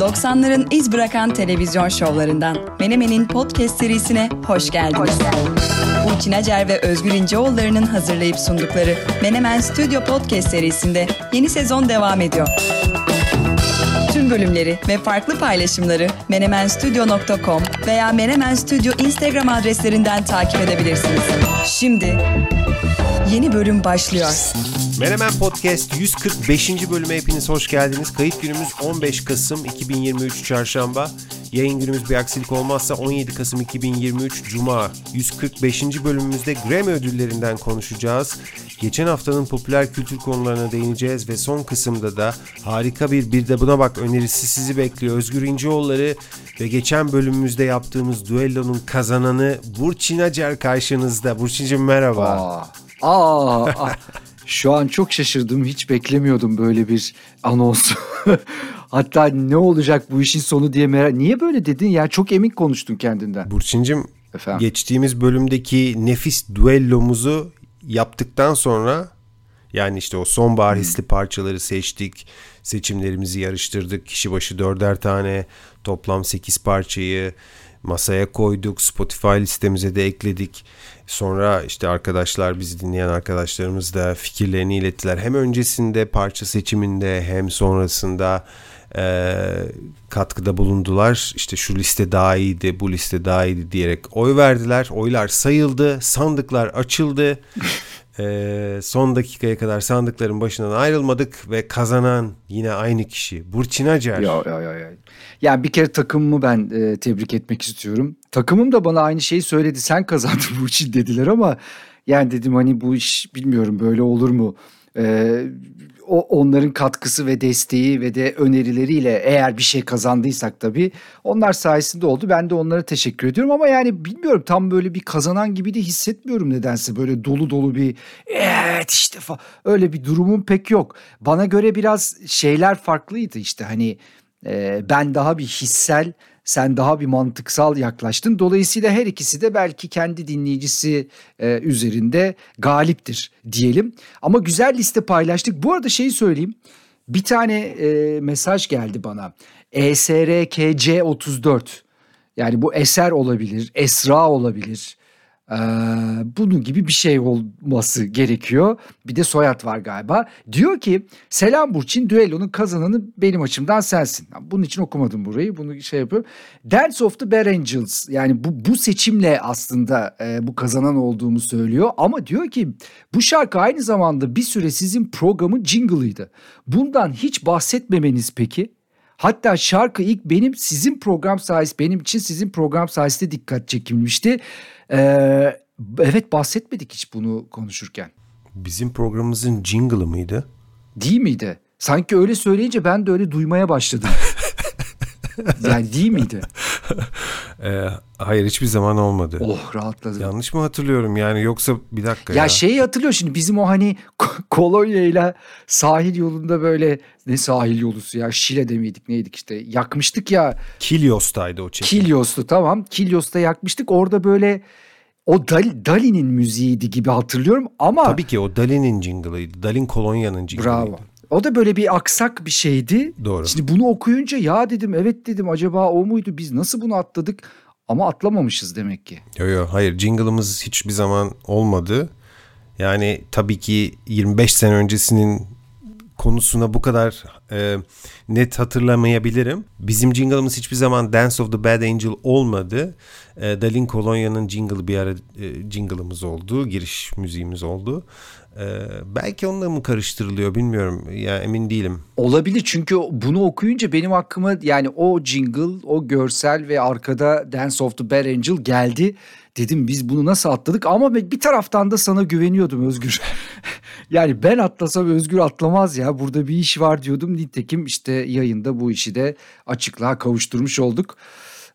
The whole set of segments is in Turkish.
90'ların iz bırakan televizyon şovlarından Menemen'in podcast serisine hoş geldiniz. Burçin Acer ve Özgür İnceoğulları'nın hazırlayıp sundukları Menemen Stüdyo Podcast serisinde yeni sezon devam ediyor. Tüm bölümleri ve farklı paylaşımları menemenstudio.com veya Menemen Studio Instagram adreslerinden takip edebilirsiniz. Şimdi yeni bölüm başlıyor. Menemen Podcast 145. bölüme hepiniz hoş geldiniz. Kayıt günümüz 15 Kasım 2023 Çarşamba. Yayın günümüz bir aksilik olmazsa 17 Kasım 2023 Cuma. 145. bölümümüzde Grammy ödüllerinden konuşacağız. Geçen haftanın popüler kültür konularına değineceğiz ve son kısımda da harika bir bir de buna bak önerisi sizi bekliyor. Özgür İnceoğulları ve geçen bölümümüzde yaptığımız düellonun kazananı Burçin Acer karşınızda. Burçin'cim merhaba. Aa, aa, şu an çok şaşırdım. Hiç beklemiyordum böyle bir anons. Hatta ne olacak bu işin sonu diye merak... Niye böyle dedin ya? Çok emin konuştun kendinden. Burçin'cim Efendim? geçtiğimiz bölümdeki nefis düellomuzu yaptıktan sonra yani işte o sonbahar hisli parçaları seçtik. Seçimlerimizi yarıştırdık. Kişi başı dörder tane toplam 8 parçayı masaya koyduk. Spotify listemize de ekledik. Sonra işte arkadaşlar bizi dinleyen arkadaşlarımız da fikirlerini ilettiler. Hem öncesinde parça seçiminde hem sonrasında e, katkıda bulundular. İşte şu liste daha iyiydi, bu liste daha iyiydi diyerek oy verdiler. Oylar sayıldı, sandıklar açıldı. E, son dakikaya kadar sandıkların başından ayrılmadık ve kazanan yine aynı kişi Burçin Acar. Ya, ya, ya, ya. Yani bir kere takımımı ben e, tebrik etmek istiyorum. Takımım da bana aynı şeyi söyledi. Sen kazandın Burçin dediler ama yani dedim hani bu iş bilmiyorum böyle olur mu? Ee, o onların katkısı ve desteği ve de önerileriyle eğer bir şey kazandıysak tabii onlar sayesinde oldu. Ben de onlara teşekkür ediyorum ama yani bilmiyorum tam böyle bir kazanan gibi de hissetmiyorum nedense böyle dolu dolu bir evet işte fa- öyle bir durumum pek yok. Bana göre biraz şeyler farklıydı işte hani e, ben daha bir hissel sen daha bir mantıksal yaklaştın. Dolayısıyla her ikisi de belki kendi dinleyicisi e, üzerinde galiptir diyelim. Ama güzel liste paylaştık. Bu arada şeyi söyleyeyim. Bir tane e, mesaj geldi bana. E ESRKC 34. Yani bu eser olabilir, Esra olabilir. Ee, bunun gibi bir şey olması gerekiyor. Bir de soyad var galiba. Diyor ki Selam Burçin düellonun kazananı benim açımdan sensin. Bunun için okumadım burayı. Bunu şey yapıyorum. Dance of the Bad Angels yani bu, bu seçimle aslında e, bu kazanan olduğumu söylüyor. Ama diyor ki bu şarkı aynı zamanda bir süre sizin programın jingle'ıydı. Bundan hiç bahsetmemeniz peki? Hatta şarkı ilk benim sizin program sayesinde benim için sizin program sayesinde dikkat çekilmişti. Ee, evet bahsetmedik hiç bunu konuşurken. Bizim programımızın jingle'ı mıydı? Değil miydi? Sanki öyle söyleyince ben de öyle duymaya başladım. yani değil miydi? Ee, hayır hiçbir zaman olmadı. Oh rahatladım. Yanlış mı hatırlıyorum yani yoksa bir dakika Ya ya. şeyi hatırlıyor şimdi bizim o hani ko- kolonyayla sahil yolunda böyle ne sahil yolusu ya Şile'de miydik neydik işte yakmıştık ya Kilios'taydı o çekim. Kilyos'tu tamam Kilyos'ta yakmıştık orada böyle o Dal- Dali'nin müziğiydi gibi hatırlıyorum ama Tabii ki o Dalin'in jingle'ıydı. Dalin Kolonya'nın jingle'ıydı. bravo. O da böyle bir aksak bir şeydi. Doğru. Şimdi bunu okuyunca ya dedim evet dedim acaba o muydu biz nasıl bunu atladık ama atlamamışız demek ki. Yo yo hayır jingle'ımız hiçbir zaman olmadı. Yani tabii ki 25 sene öncesinin konusuna bu kadar e, net hatırlamayabilirim. Bizim jingle'ımız hiçbir zaman Dance of the Bad Angel olmadı. E, Dalin Kolonya'nın jingle'ı bir ara e, jingle'ımız oldu. Giriş müziğimiz oldu. E, belki onunla mı karıştırılıyor bilmiyorum. Ya emin değilim. Olabilir çünkü bunu okuyunca benim aklıma yani o jingle, o görsel ve arkada Dance of the Bad Angel geldi. Dedim biz bunu nasıl atladık ama bir taraftan da sana güveniyordum Özgür. yani ben atlasam Özgür atlamaz ya burada bir iş var diyordum. Nitekim işte yayında bu işi de açıklığa kavuşturmuş olduk.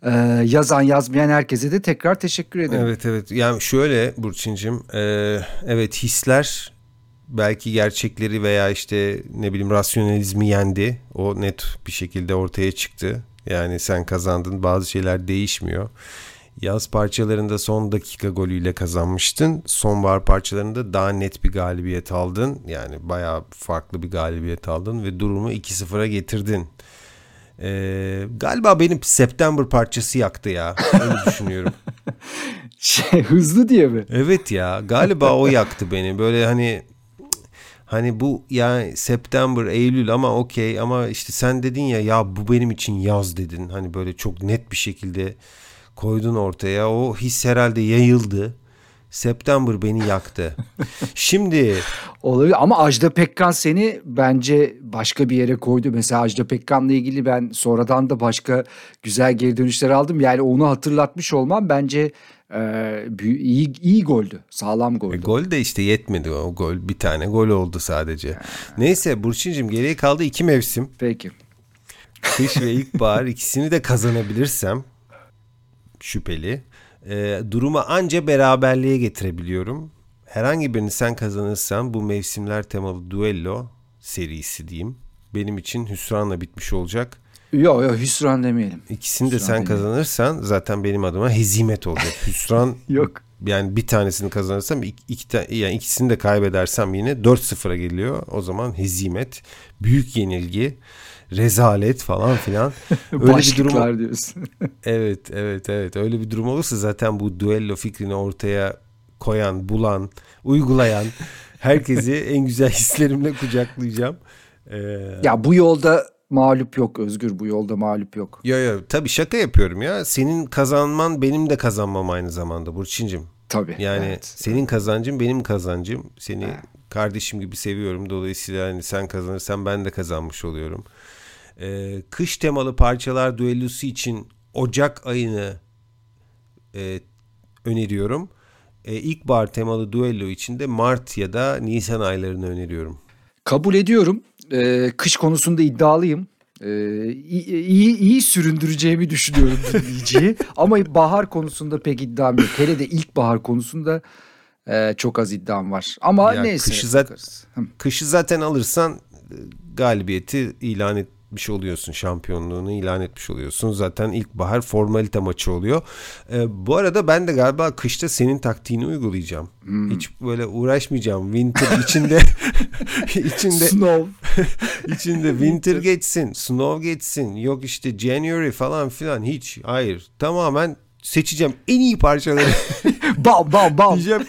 Ee, yazan yazmayan herkese de tekrar teşekkür ederim. Evet evet yani şöyle Burçin'cim e, evet hisler belki gerçekleri veya işte ne bileyim rasyonalizmi yendi. O net bir şekilde ortaya çıktı. Yani sen kazandın bazı şeyler değişmiyor. Yaz parçalarında son dakika golüyle kazanmıştın. Sonbahar parçalarında daha net bir galibiyet aldın. Yani bayağı farklı bir galibiyet aldın ve durumu 2-0'a getirdin. Ee, galiba benim September parçası yaktı ya. Öyle düşünüyorum. Şey, hızlı diye mi? Evet ya galiba o yaktı beni. Böyle hani hani bu yani September, Eylül ama okey ama işte sen dedin ya ya bu benim için yaz dedin. Hani böyle çok net bir şekilde koydun ortaya. O his herhalde yayıldı. September beni yaktı. Şimdi Olabilir ama Ajda Pekkan seni bence başka bir yere koydu. Mesela Ajda Pekkan'la ilgili ben sonradan da başka güzel geri dönüşler aldım. Yani onu hatırlatmış olmam bence e, iyi, iyi goldü. Sağlam e, goldü. gol de işte yetmedi o gol. Bir tane gol oldu sadece. Neyse Burçin'cim geriye kaldı iki mevsim. Peki. Kış ve ilkbahar ikisini de kazanabilirsem şüpheli. E, durumu anca beraberliğe getirebiliyorum. Herhangi birini sen kazanırsan bu mevsimler temalı duello serisi diyeyim. Benim için hüsranla bitmiş olacak. Yok yok hüsran demeyelim. İkisini de Hüsran sen demeyelim. kazanırsan zaten benim adıma hezimet olacak. Hüsran Yok. yani bir tanesini kazanırsam iki, iki yani ikisini de kaybedersem yine 4-0'a geliyor. O zaman hezimet, büyük yenilgi, rezalet falan filan. Öyle bir durum Başlıklar diyorsun. Evet, evet, evet. Öyle bir durum olursa zaten bu duello fikrini ortaya koyan, bulan, uygulayan herkesi en güzel hislerimle kucaklayacağım. Ee, ya bu yolda mağlup yok Özgür. Bu yolda mağlup yok. yo yo tabii şaka yapıyorum ya. Senin kazanman benim de kazanmam aynı zamanda Burçin'cim. Tabii. Yani evet. senin kazancın benim kazancım. Seni kardeşim gibi seviyorum. Dolayısıyla hani sen kazanırsan ben de kazanmış oluyorum. Ee, kış temalı parçalar düellosu için Ocak ayını e, öneriyorum. E, ilkbahar temalı düello için de Mart ya da Nisan aylarını öneriyorum. Kabul ediyorum. Ee, kış konusunda iddialıyım. Ee, iyi, iyi, süründüreceğimi düşünüyorum dinleyiciyi. Ama bahar konusunda pek iddiam yok. Hele de ilkbahar konusunda e, çok az iddiam var. Ama Ya neyse. kışı bakarız. Hı. Kışı zaten alırsan e, galibiyeti ilan etmiş oluyorsun. Şampiyonluğunu ilan etmiş oluyorsun. Zaten ilkbahar formalite maçı oluyor. E, bu arada ben de galiba kışta senin taktiğini uygulayacağım. Hmm. Hiç böyle uğraşmayacağım. Winter içinde içinde Snow. içinde winter geçsin, snow geçsin. Yok işte January falan filan hiç. Hayır. Tamamen seçeceğim en iyi parçaları. Bam bam bam. diyeceğim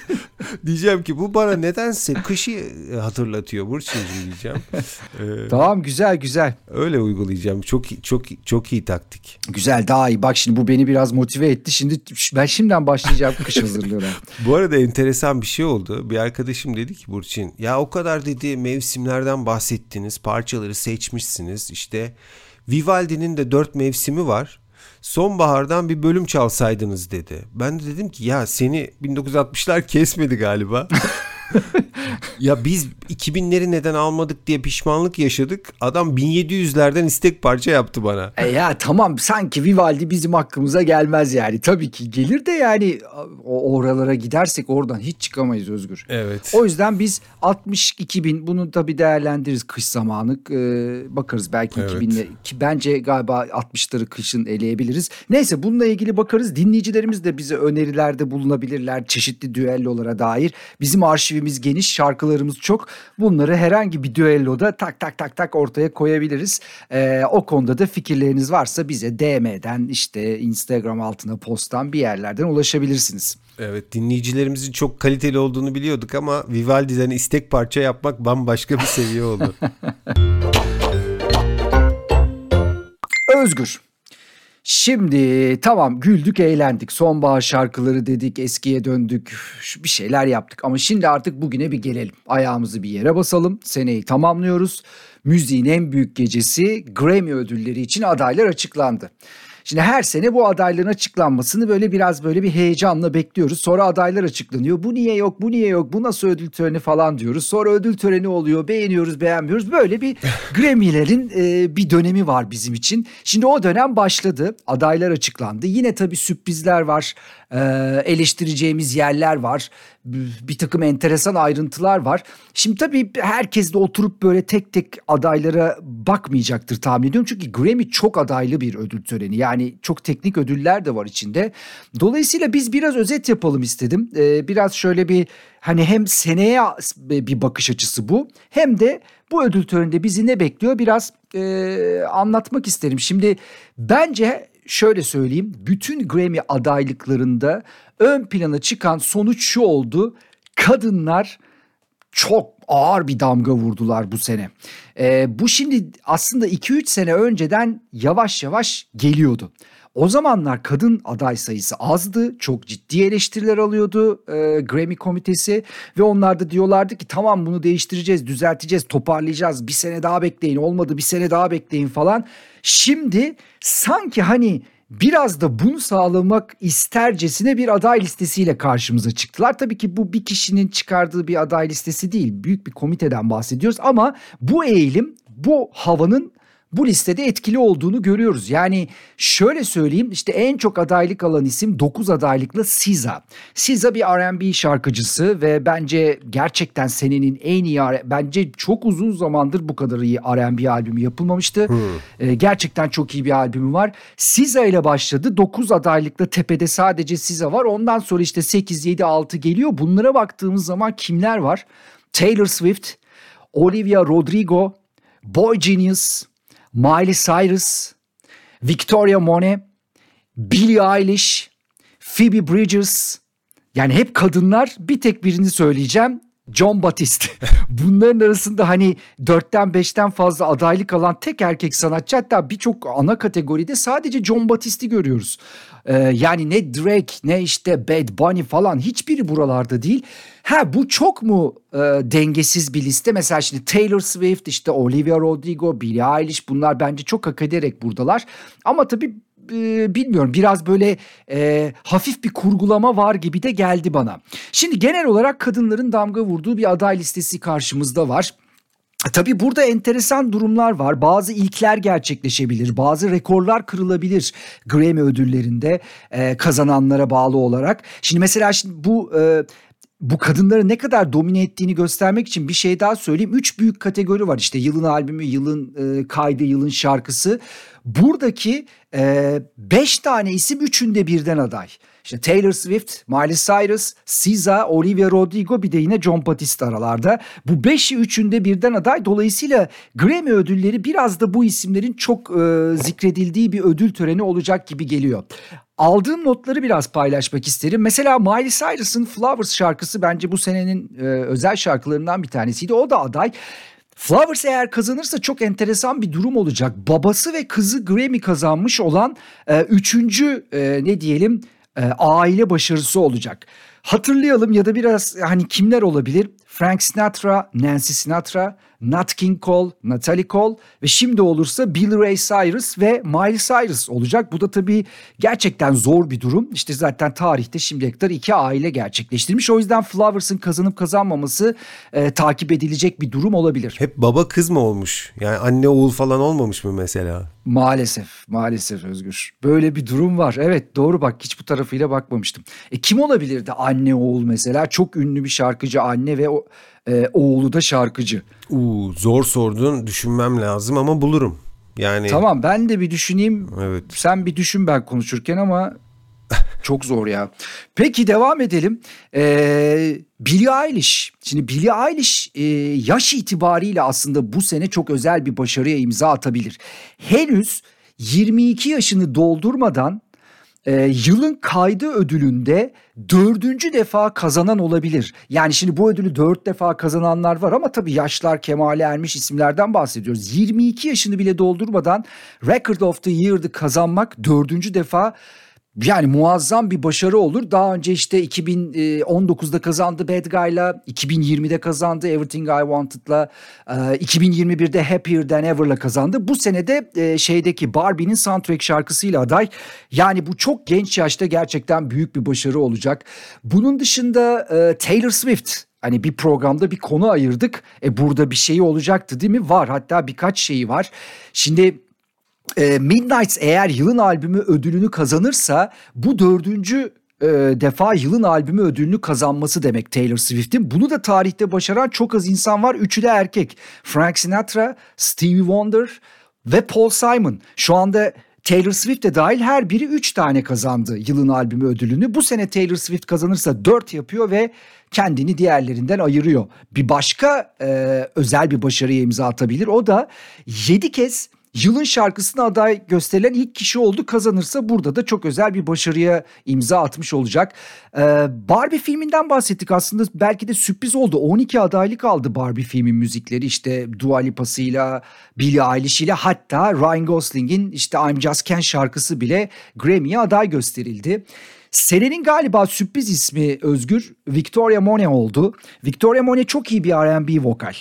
diyeceğim ki bu bana nedense kışı hatırlatıyor Burçin'cim diyeceğim. Ee, Tamam güzel güzel. öyle uygulayacağım. Çok çok çok iyi taktik. Güzel daha iyi. Bak şimdi bu beni biraz motive etti. Şimdi ben şimdiden başlayacağım kış hazırlığına. Bu arada enteresan bir şey oldu. Bir arkadaşım dedi ki Burçin ya o kadar dedi mevsimlerden bahsettiniz. Parçaları seçmişsiniz. İşte Vivaldi'nin de dört mevsimi var. Sonbahardan bir bölüm çalsaydınız dedi. Ben de dedim ki ya seni 1960'lar kesmedi galiba. ya biz 2000'leri neden almadık diye pişmanlık yaşadık. Adam 1700'lerden istek parça yaptı bana. E ya tamam sanki Vivaldi bizim hakkımıza gelmez yani. Tabii ki gelir de yani o oralara gidersek oradan hiç çıkamayız Özgür. Evet. O yüzden biz 62 bin bunu tabii değerlendiririz kış zamanı. Ee, bakarız belki Evet. 2000'le ki bence galiba 60'ları kışın eleyebiliriz. Neyse bununla ilgili bakarız. Dinleyicilerimiz de bize önerilerde bulunabilirler çeşitli düellolara dair. Bizim arşivimiz geniş, şarkılarımız çok. Bunları herhangi bir düelloda tak tak tak tak ortaya koyabiliriz. Ee, o konuda da fikirleriniz varsa bize DM'den işte Instagram altına posttan bir yerlerden ulaşabilirsiniz. Evet dinleyicilerimizin çok kaliteli olduğunu biliyorduk ama Vivaldi'den istek parça yapmak bambaşka bir seviye oldu. Özgür. Şimdi tamam güldük eğlendik. Sonbahar şarkıları dedik eskiye döndük. Bir şeyler yaptık. Ama şimdi artık bugüne bir gelelim. Ayağımızı bir yere basalım. Seneyi tamamlıyoruz. Müziğin en büyük gecesi Grammy ödülleri için adaylar açıklandı. Şimdi her sene bu adayların açıklanmasını böyle biraz böyle bir heyecanla bekliyoruz. Sonra adaylar açıklanıyor. Bu niye yok, bu niye yok, bu nasıl ödül töreni falan diyoruz. Sonra ödül töreni oluyor, beğeniyoruz, beğenmiyoruz. Böyle bir Grammy'lerin e, bir dönemi var bizim için. Şimdi o dönem başladı. Adaylar açıklandı. Yine tabii sürprizler var. e, eleştireceğimiz yerler var. Bir takım enteresan ayrıntılar var. Şimdi tabii herkes de oturup böyle tek tek adaylara bakmayacaktır tahmin ediyorum. Çünkü Grammy çok adaylı bir ödül töreni. Yani çok teknik ödüller de var içinde. Dolayısıyla biz biraz özet yapalım istedim. Ee, biraz şöyle bir hani hem seneye bir bakış açısı bu hem de Bu ödül töreninde bizi ne bekliyor biraz e, anlatmak isterim. Şimdi bence şöyle söyleyeyim bütün Grammy adaylıklarında ön plana çıkan sonuç şu oldu. Kadınlar çok ağır bir damga vurdular bu sene. Ee, bu şimdi aslında 2-3 sene önceden yavaş yavaş geliyordu. O zamanlar kadın aday sayısı azdı. Çok ciddi eleştiriler alıyordu e, Grammy komitesi ve onlar da diyorlardı ki tamam bunu değiştireceğiz, düzelteceğiz, toparlayacağız. Bir sene daha bekleyin, olmadı bir sene daha bekleyin falan. Şimdi sanki hani biraz da bunu sağlamak istercesine bir aday listesiyle karşımıza çıktılar. Tabii ki bu bir kişinin çıkardığı bir aday listesi değil. Büyük bir komiteden bahsediyoruz ama bu eğilim bu havanın bu listede etkili olduğunu görüyoruz. Yani şöyle söyleyeyim işte en çok adaylık alan isim 9 adaylıkla SZA. SZA bir R&B şarkıcısı ve bence gerçekten senenin en iyi bence çok uzun zamandır bu kadar iyi R&B albümü yapılmamıştı. Hmm. Ee, gerçekten çok iyi bir albümü var. SZA ile başladı. 9 adaylıkla tepede sadece SZA var. Ondan sonra işte 8 7 6 geliyor. Bunlara baktığımız zaman kimler var? Taylor Swift, Olivia Rodrigo, Boy Genius, Miley Cyrus, Victoria Monet, Billie Eilish, Phoebe Bridgers. Yani hep kadınlar bir tek birini söyleyeceğim. John Batiste. Bunların arasında hani dörtten beşten fazla adaylık alan tek erkek sanatçı hatta birçok ana kategoride sadece John Batiste'i görüyoruz. Ee, yani ne Drake ne işte Bad Bunny falan hiçbiri buralarda değil. Ha bu çok mu e, dengesiz bir liste? Mesela şimdi Taylor Swift işte Olivia Rodrigo, Billie Eilish bunlar bence çok hak ederek buradalar. Ama tabii e, bilmiyorum biraz böyle e, hafif bir kurgulama var gibi de geldi bana. Şimdi genel olarak kadınların damga vurduğu bir aday listesi karşımızda var. Tabii burada enteresan durumlar var. Bazı ilkler gerçekleşebilir, bazı rekorlar kırılabilir Grammy ödüllerinde e, kazananlara bağlı olarak. Şimdi mesela şimdi bu e, bu kadınları ne kadar domine ettiğini göstermek için bir şey daha söyleyeyim. Üç büyük kategori var işte yılın albümü, yılın e, kaydı, yılın şarkısı. Buradaki e, beş tane isim üçünde birden aday. İşte Taylor Swift, Miley Cyrus, SZA, Olivia Rodrigo bir de yine John Batiste aralarda. Bu beşi üçünde birden aday. Dolayısıyla Grammy ödülleri biraz da bu isimlerin çok e, zikredildiği bir ödül töreni olacak gibi geliyor. Aldığım notları biraz paylaşmak isterim. Mesela Miley Cyrus'ın Flowers şarkısı bence bu senenin e, özel şarkılarından bir tanesiydi. O da aday. Flowers eğer kazanırsa çok enteresan bir durum olacak. Babası ve kızı Grammy kazanmış olan e, üçüncü e, ne diyelim e, aile başarısı olacak. Hatırlayalım ya da biraz hani kimler olabilir? Frank Sinatra, Nancy Sinatra, Nat King Cole, Natalie Cole ve şimdi olursa Billy Ray Cyrus ve Miley Cyrus olacak. Bu da tabii gerçekten zor bir durum. İşte zaten tarihte şimdiye kadar iki aile gerçekleştirmiş. O yüzden Flowers'ın kazanıp kazanmaması e, takip edilecek bir durum olabilir. Hep baba kız mı olmuş? Yani anne oğul falan olmamış mı mesela? Maalesef, maalesef Özgür. Böyle bir durum var. Evet doğru bak hiç bu tarafıyla bakmamıştım. E kim olabilirdi anne oğul mesela? Çok ünlü bir şarkıcı anne ve o e, oğlu da şarkıcı. Uu, zor sordun düşünmem lazım ama bulurum. Yani Tamam ben de bir düşüneyim. Evet. Sen bir düşün ben konuşurken ama çok zor ya. Peki devam edelim. Ee, Billie Eilish. Şimdi Billie Eilish e, yaş itibariyle aslında bu sene çok özel bir başarıya imza atabilir. Henüz 22 yaşını doldurmadan e, yılın kaydı ödülünde dördüncü defa kazanan olabilir. Yani şimdi bu ödülü dört defa kazananlar var ama tabii yaşlar kemale ermiş isimlerden bahsediyoruz. 22 yaşını bile doldurmadan Record of the Year'dı kazanmak dördüncü defa yani muazzam bir başarı olur. Daha önce işte 2019'da kazandı Bad Guy'la, 2020'de kazandı Everything I Wanted'la, 2021'de Happier Than Ever'la kazandı. Bu senede e, şeydeki Barbie'nin soundtrack şarkısıyla aday. Yani bu çok genç yaşta gerçekten büyük bir başarı olacak. Bunun dışında e, Taylor Swift Hani bir programda bir konu ayırdık. E burada bir şey olacaktı değil mi? Var hatta birkaç şeyi var. Şimdi e, Midnights eğer yılın albümü ödülünü kazanırsa bu dördüncü e, defa yılın albümü ödülünü kazanması demek Taylor Swift'in. Bunu da tarihte başaran çok az insan var. Üçü de erkek. Frank Sinatra, Stevie Wonder ve Paul Simon. Şu anda Taylor Swift de dahil her biri 3 tane kazandı yılın albümü ödülünü. Bu sene Taylor Swift kazanırsa 4 yapıyor ve kendini diğerlerinden ayırıyor. Bir başka e, özel bir başarıya imza atabilir. O da 7 kez Yılın şarkısına aday gösterilen ilk kişi oldu. Kazanırsa burada da çok özel bir başarıya imza atmış olacak. Ee, Barbie filminden bahsettik aslında belki de sürpriz oldu. 12 adaylık aldı Barbie filmin müzikleri işte Dua Lipa'sıyla, Billie Eilish'iyle hatta Ryan Gosling'in işte I'm Just Ken şarkısı bile Grammy'ye aday gösterildi. Senenin galiba sürpriz ismi Özgür Victoria Monet oldu. Victoria Monet çok iyi bir R&B vokal.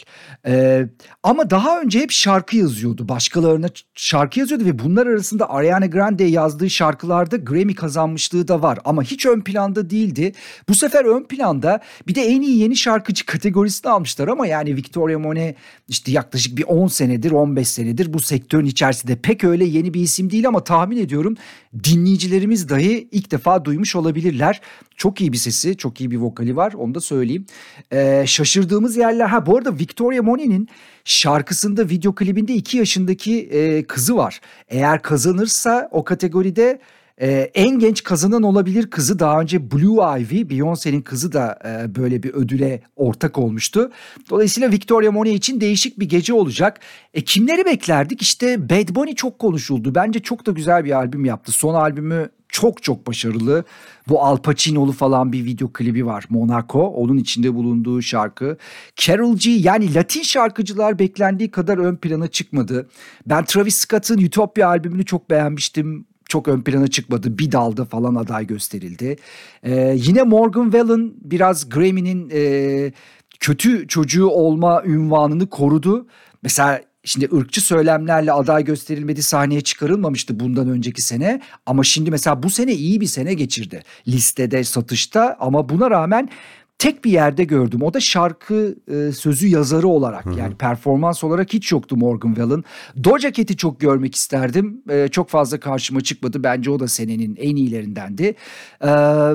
Ee, ama daha önce hep şarkı yazıyordu. Başkalarına şarkı yazıyordu ve bunlar arasında Ariana Grande yazdığı şarkılarda Grammy kazanmışlığı da var. Ama hiç ön planda değildi. Bu sefer ön planda bir de en iyi yeni şarkıcı kategorisini almışlar ama yani Victoria Monet işte yaklaşık bir 10 senedir 15 senedir bu sektörün içerisinde pek öyle yeni bir isim değil ama tahmin ediyorum dinleyicilerimiz dahi ilk defa duymuş olabilirler. Çok iyi bir sesi, çok iyi bir vokali var onu da söyleyeyim. Ee, şaşırdığımız yerler ha bu arada Victoria Monet'in şarkısında video klibinde 2 yaşındaki e, kızı var. Eğer kazanırsa o kategoride ee, en genç kazanan olabilir kızı daha önce Blue Ivy, Beyoncé'nin kızı da e, böyle bir ödüle ortak olmuştu. Dolayısıyla Victoria Monet için değişik bir gece olacak. E, kimleri beklerdik? İşte Bad Bunny çok konuşuldu. Bence çok da güzel bir albüm yaptı. Son albümü çok çok başarılı. Bu Al Pacino'lu falan bir video klibi var Monaco. Onun içinde bulunduğu şarkı. Carol G yani Latin şarkıcılar beklendiği kadar ön plana çıkmadı. Ben Travis Scott'ın Utopia albümünü çok beğenmiştim çok ön plana çıkmadı. Bir dalda falan aday gösterildi. Ee, yine Morgan Wallen biraz Grammy'nin e, kötü çocuğu olma ünvanını korudu. Mesela Şimdi ırkçı söylemlerle aday gösterilmedi sahneye çıkarılmamıştı bundan önceki sene. Ama şimdi mesela bu sene iyi bir sene geçirdi. Listede, satışta ama buna rağmen tek bir yerde gördüm. O da şarkı e, sözü yazarı olarak Hı-hı. yani performans olarak hiç yoktu Morgan Wallen. Doja Cat'i çok görmek isterdim. E, çok fazla karşıma çıkmadı. Bence o da senenin en iyilerindendi. E,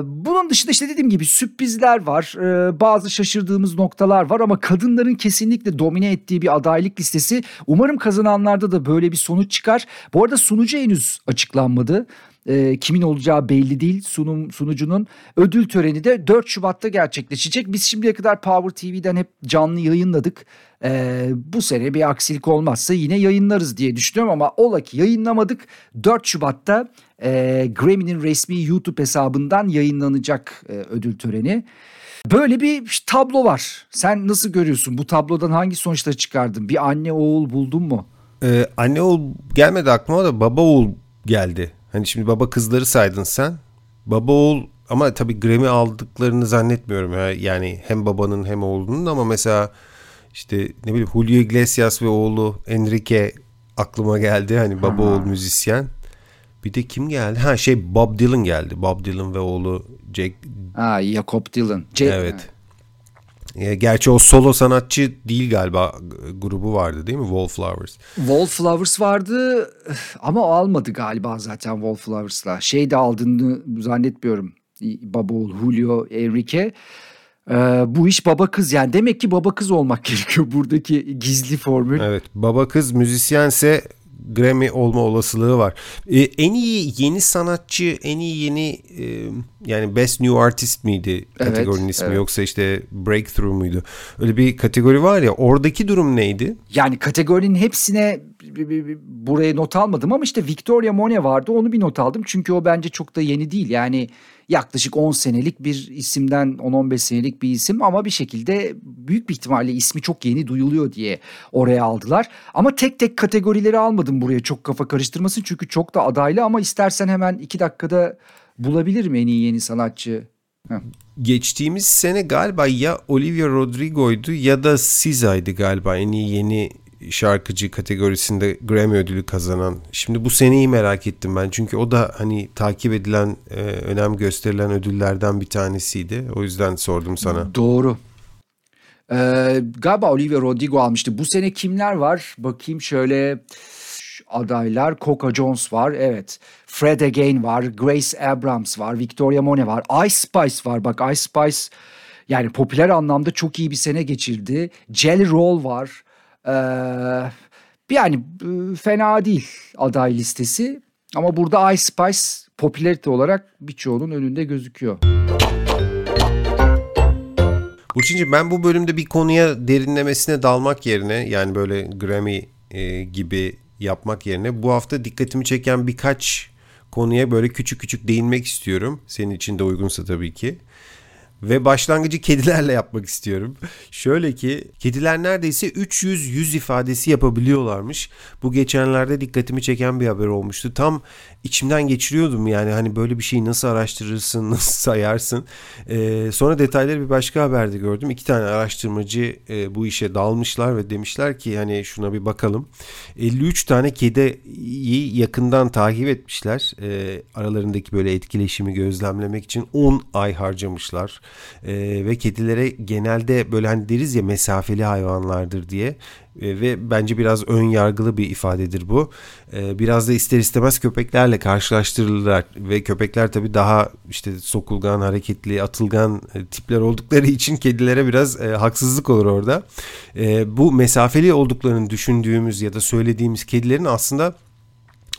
bunun dışında işte dediğim gibi sürprizler var. E, bazı şaşırdığımız noktalar var ama kadınların kesinlikle domine ettiği bir adaylık listesi. Umarım kazananlarda da böyle bir sonuç çıkar. Bu arada sunucu henüz açıklanmadı e, kimin olacağı belli değil sunum sunucunun. Ödül töreni de 4 Şubat'ta gerçekleşecek. Biz şimdiye kadar Power TV'den hep canlı yayınladık. E, bu sene bir aksilik olmazsa yine yayınlarız diye düşünüyorum ama ola ki yayınlamadık. 4 Şubat'ta e, Grammy'nin resmi YouTube hesabından yayınlanacak e, ödül töreni. Böyle bir tablo var. Sen nasıl görüyorsun? Bu tablodan hangi sonuçları çıkardın? Bir anne oğul buldun mu? Ee, anne oğul gelmedi aklıma da baba oğul geldi. Hani şimdi baba kızları saydın sen. Baba oğul ama tabii Grammy aldıklarını zannetmiyorum ya. Yani hem babanın hem oğlunun ama mesela işte ne bileyim Julio Iglesias ve oğlu Enrique aklıma geldi. Hani baba oğul müzisyen. Bir de kim geldi? Ha şey Bob Dylan geldi. Bob Dylan ve oğlu Jake. Ha Jacob Dylan. J- evet. E, gerçi o solo sanatçı değil galiba grubu vardı değil mi Wallflowers? Wallflowers vardı ama o almadı galiba zaten Wallflowers'la. Şey de aldığını zannetmiyorum. Baba oğul Julio Enrique. Ee, bu iş baba kız yani demek ki baba kız olmak gerekiyor buradaki gizli formül. Evet baba kız müzisyense Grammy olma olasılığı var. Ee, en iyi yeni sanatçı, en iyi yeni e, yani Best New Artist miydi kategorinin evet, ismi evet. yoksa işte Breakthrough muydu? Öyle bir kategori var ya oradaki durum neydi? Yani kategorinin hepsine buraya not almadım ama işte Victoria Monet vardı onu bir not aldım. Çünkü o bence çok da yeni değil. Yani yaklaşık 10 senelik bir isimden 10-15 senelik bir isim ama bir şekilde büyük bir ihtimalle ismi çok yeni duyuluyor diye oraya aldılar. Ama tek tek kategorileri almadım buraya çok kafa karıştırmasın çünkü çok da adaylı ama istersen hemen 2 dakikada bulabilirim en iyi yeni sanatçı. Geçtiğimiz sene galiba ya Olivia Rodrigo'ydu ya da SZA'ydı galiba en iyi yeni şarkıcı kategorisinde Grammy ödülü kazanan. Şimdi bu seneyi merak ettim ben. Çünkü o da hani takip edilen, e, önem gösterilen ödüllerden bir tanesiydi. O yüzden sordum sana. Doğru. Ee, galiba Olivia Rodrigo almıştı. Bu sene kimler var? Bakayım şöyle adaylar. Coca Jones var. Evet. Fred Again var. Grace Abrams var. Victoria Monet var. Ice Spice var. Bak Ice Spice yani popüler anlamda çok iyi bir sene geçirdi. Jelly Roll var. Yani fena değil aday listesi. Ama burada Ice Spice popülarite olarak birçoğunun önünde gözüküyor. Burçinci ben bu bölümde bir konuya derinlemesine dalmak yerine yani böyle Grammy e, gibi yapmak yerine bu hafta dikkatimi çeken birkaç konuya böyle küçük küçük değinmek istiyorum. Senin için de uygunsa tabii ki. Ve başlangıcı kedilerle yapmak istiyorum. Şöyle ki kediler neredeyse 300 yüz ifadesi yapabiliyorlarmış. Bu geçenlerde dikkatimi çeken bir haber olmuştu. Tam içimden geçiriyordum yani hani böyle bir şeyi nasıl araştırırsın, nasıl sayarsın. Ee, sonra detayları bir başka haberde gördüm. İki tane araştırmacı e, bu işe dalmışlar ve demişler ki hani şuna bir bakalım. 53 tane kediyi yakından takip etmişler. E, aralarındaki böyle etkileşimi gözlemlemek için 10 ay harcamışlar. E, ve kedilere genelde böyle hani deriz ya mesafeli hayvanlardır diye e, ve bence biraz ön yargılı bir ifadedir bu. E, biraz da ister istemez köpeklerle karşılaştırılırlar ve köpekler tabii daha işte sokulgan, hareketli, atılgan e, tipler oldukları için kedilere biraz e, haksızlık olur orada. Bu mesafeli olduklarını düşündüğümüz ya da söylediğimiz kedilerin aslında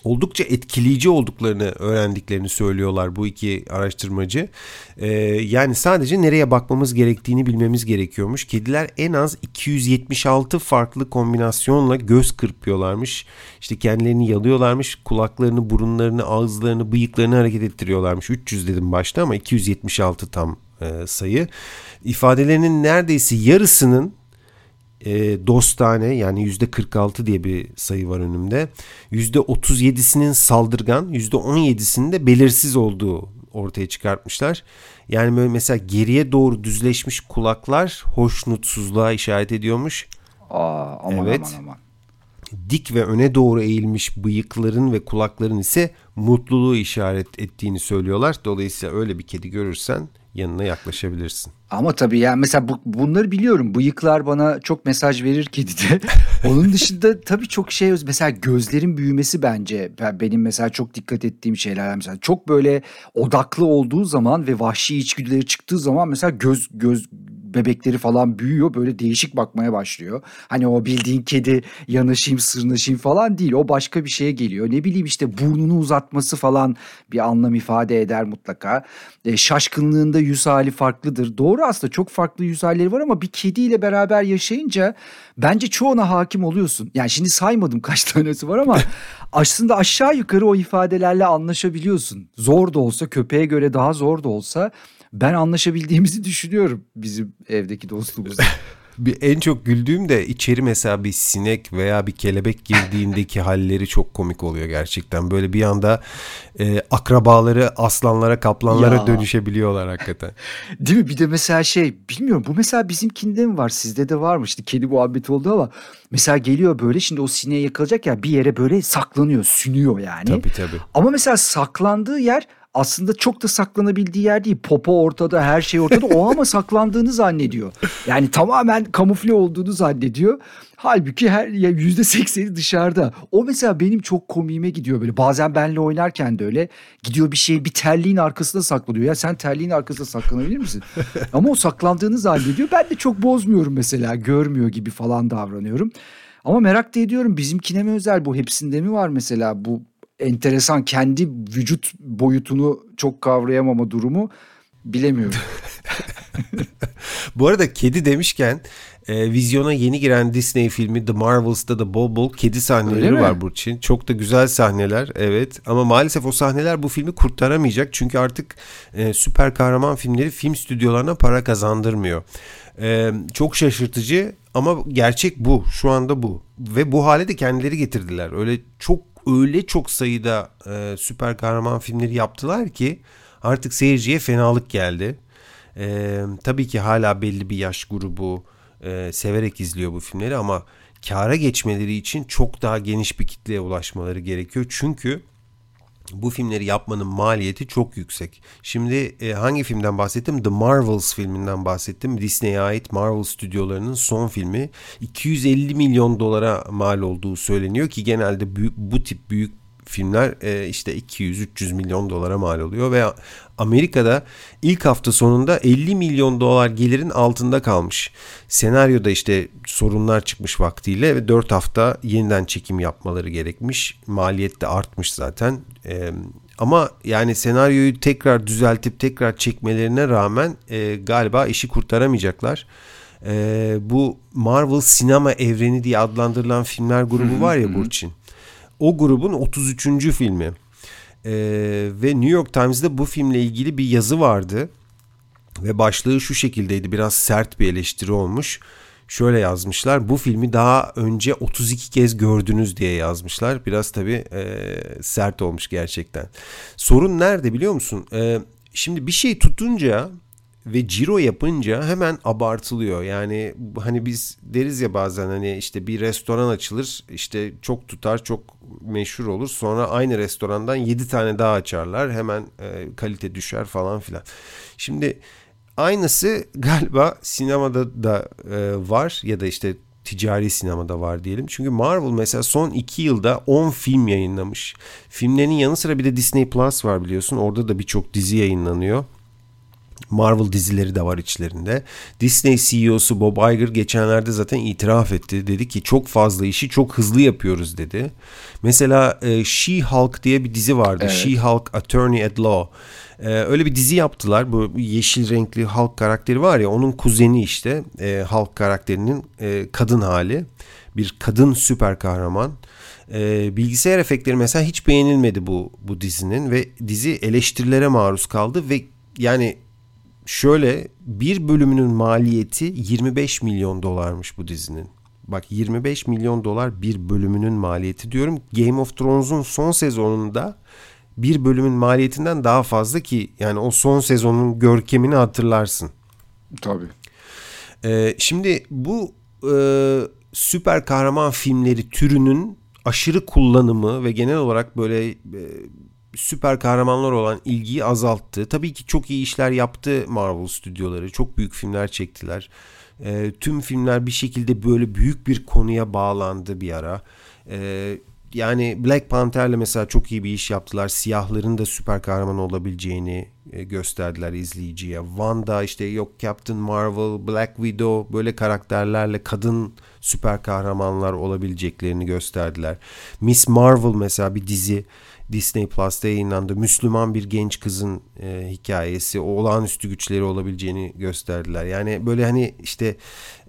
oldukça etkileyici olduklarını öğrendiklerini söylüyorlar bu iki araştırmacı. Ee, yani sadece nereye bakmamız gerektiğini bilmemiz gerekiyormuş. Kediler en az 276 farklı kombinasyonla göz kırpıyorlarmış. İşte kendilerini yalıyorlarmış. Kulaklarını, burunlarını, ağızlarını, bıyıklarını hareket ettiriyorlarmış. 300 dedim başta ama 276 tam e, sayı. İfadelerinin neredeyse yarısının e, dostane yani yüzde 46 diye bir sayı var önümde. Yüzde 37'sinin saldırgan, yüzde 17'sinin de belirsiz olduğu ortaya çıkartmışlar. Yani böyle mesela geriye doğru düzleşmiş kulaklar hoşnutsuzluğa işaret ediyormuş. Aa, aman evet. aman aman. Dik ve öne doğru eğilmiş bıyıkların ve kulakların ise mutluluğu işaret ettiğini söylüyorlar. Dolayısıyla öyle bir kedi görürsen yanına yaklaşabilirsin. Ama tabii yani mesela bu, bunları biliyorum. Bıyıklar bana çok mesaj verir kedide. Onun dışında tabii çok şey mesela gözlerin büyümesi bence benim mesela çok dikkat ettiğim şeyler mesela çok böyle odaklı olduğu zaman ve vahşi içgüdüleri çıktığı zaman mesela göz göz bebekleri falan büyüyor böyle değişik bakmaya başlıyor. Hani o bildiğin kedi yanaşayım sırnaşayım falan değil o başka bir şeye geliyor. Ne bileyim işte burnunu uzatması falan bir anlam ifade eder mutlaka. E, şaşkınlığında yüz hali farklıdır. Doğru aslında çok farklı yüz halleri var ama bir kediyle beraber yaşayınca bence çoğuna hakim oluyorsun. Yani şimdi saymadım kaç tanesi var ama aslında aşağı yukarı o ifadelerle anlaşabiliyorsun. Zor da olsa köpeğe göre daha zor da olsa ben anlaşabildiğimizi düşünüyorum bizim evdeki dostluğumuzda. bir en çok güldüğüm de içeri mesela bir sinek veya bir kelebek girdiğindeki halleri çok komik oluyor gerçekten. Böyle bir anda e, akrabaları aslanlara, kaplanlara ya. dönüşebiliyorlar hakikaten. Değil mi? Bir de mesela şey bilmiyorum bu mesela bizimkinde mi var sizde de var mı? İşte kedi muhabbeti oldu ama mesela geliyor böyle şimdi o sineğe yakalayacak ya bir yere böyle saklanıyor, sünüyor yani. Tabii tabii. Ama mesela saklandığı yer aslında çok da saklanabildiği yer değil. Popo ortada, her şey ortada. O ama saklandığını zannediyor. Yani tamamen kamufle olduğunu zannediyor. Halbuki her yüzde sekseni dışarıda. O mesela benim çok komiğime gidiyor böyle. Bazen benle oynarken de öyle. Gidiyor bir şey bir terliğin arkasında saklanıyor. Ya sen terliğin arkasında saklanabilir misin? Ama o saklandığını zannediyor. Ben de çok bozmuyorum mesela. Görmüyor gibi falan davranıyorum. Ama merak da ediyorum bizimkine mi özel bu hepsinde mi var mesela bu enteresan kendi vücut boyutunu çok kavrayamama durumu bilemiyorum. Bu arada kedi demişken e, vizyona yeni giren Disney filmi The Marvels'ta da bol bol kedi sahneleri var Burçin. Çok da güzel sahneler evet ama maalesef o sahneler bu filmi kurtaramayacak. Çünkü artık e, süper kahraman filmleri film stüdyolarına para kazandırmıyor. E, çok şaşırtıcı ama gerçek bu şu anda bu ve bu hale de kendileri getirdiler. Öyle çok öyle çok sayıda e, süper kahraman filmleri yaptılar ki artık seyirciye fenalık geldi. E, tabii ki hala belli bir yaş grubu e, severek izliyor bu filmleri ama kâra geçmeleri için çok daha geniş bir kitleye ulaşmaları gerekiyor. Çünkü bu filmleri yapmanın maliyeti çok yüksek. Şimdi e, hangi filmden bahsettim? The Marvels filminden bahsettim. Disney'e ait Marvel stüdyolarının son filmi 250 milyon dolara mal olduğu söyleniyor ki genelde bu, bu tip büyük filmler e, işte 200-300 milyon dolara mal oluyor ve Amerika'da ilk hafta sonunda 50 milyon dolar gelirin altında kalmış. Senaryoda işte sorunlar çıkmış vaktiyle ve 4 hafta yeniden çekim yapmaları gerekmiş. Maliyet de artmış zaten. E, ama yani senaryoyu tekrar düzeltip tekrar çekmelerine rağmen e, galiba işi kurtaramayacaklar. E, bu Marvel sinema evreni diye adlandırılan filmler grubu var ya Burçin. O grubun 33. filmi. E, ve New York Times'da bu filmle ilgili bir yazı vardı. Ve başlığı şu şekildeydi. Biraz sert bir eleştiri olmuş şöyle yazmışlar. Bu filmi daha önce 32 kez gördünüz diye yazmışlar. Biraz tabii e, sert olmuş gerçekten. Sorun nerede biliyor musun? E, şimdi bir şey tutunca ve ciro yapınca hemen abartılıyor. Yani hani biz deriz ya bazen hani işte bir restoran açılır işte çok tutar çok meşhur olur. Sonra aynı restorandan 7 tane daha açarlar. Hemen e, kalite düşer falan filan. Şimdi Aynısı galiba sinemada da e, var ya da işte ticari sinemada var diyelim. Çünkü Marvel mesela son iki yılda 10 film yayınlamış. Filmlerin yanı sıra bir de Disney Plus var biliyorsun. Orada da birçok dizi yayınlanıyor. Marvel dizileri de var içlerinde. Disney CEO'su Bob Iger geçenlerde zaten itiraf etti. Dedi ki çok fazla işi çok hızlı yapıyoruz dedi. Mesela e, She-Hulk diye bir dizi vardı. Evet. She-Hulk Attorney at Law. Ee, öyle bir dizi yaptılar. Bu yeşil renkli Hulk karakteri var ya onun kuzeni işte e, Hulk karakterinin e, kadın hali. Bir kadın süper kahraman. E, bilgisayar efektleri mesela hiç beğenilmedi bu bu dizinin ve dizi eleştirilere maruz kaldı ve yani şöyle bir bölümünün maliyeti 25 milyon dolarmış bu dizinin. Bak 25 milyon dolar bir bölümünün maliyeti diyorum. Game of Thrones'un son sezonunda bir bölümün maliyetinden daha fazla ki yani o son sezonun görkemini hatırlarsın. Tabii. Ee, şimdi bu e, süper kahraman filmleri türünün aşırı kullanımı ve genel olarak böyle e, süper kahramanlar olan ilgiyi azalttı. Tabii ki çok iyi işler yaptı Marvel stüdyoları. Çok büyük filmler çektiler. E, tüm filmler bir şekilde böyle büyük bir konuya bağlandı bir ara. E, yani Black Panther'le mesela çok iyi bir iş yaptılar. Siyahların da süper kahraman olabileceğini e, gösterdiler izleyiciye. Wanda işte yok Captain Marvel, Black Widow böyle karakterlerle kadın süper kahramanlar olabileceklerini gösterdiler. Miss Marvel mesela bir dizi Disney Plus'ta yayınlandı. Müslüman bir genç kızın e, hikayesi, olağanüstü güçleri olabileceğini gösterdiler. Yani böyle hani işte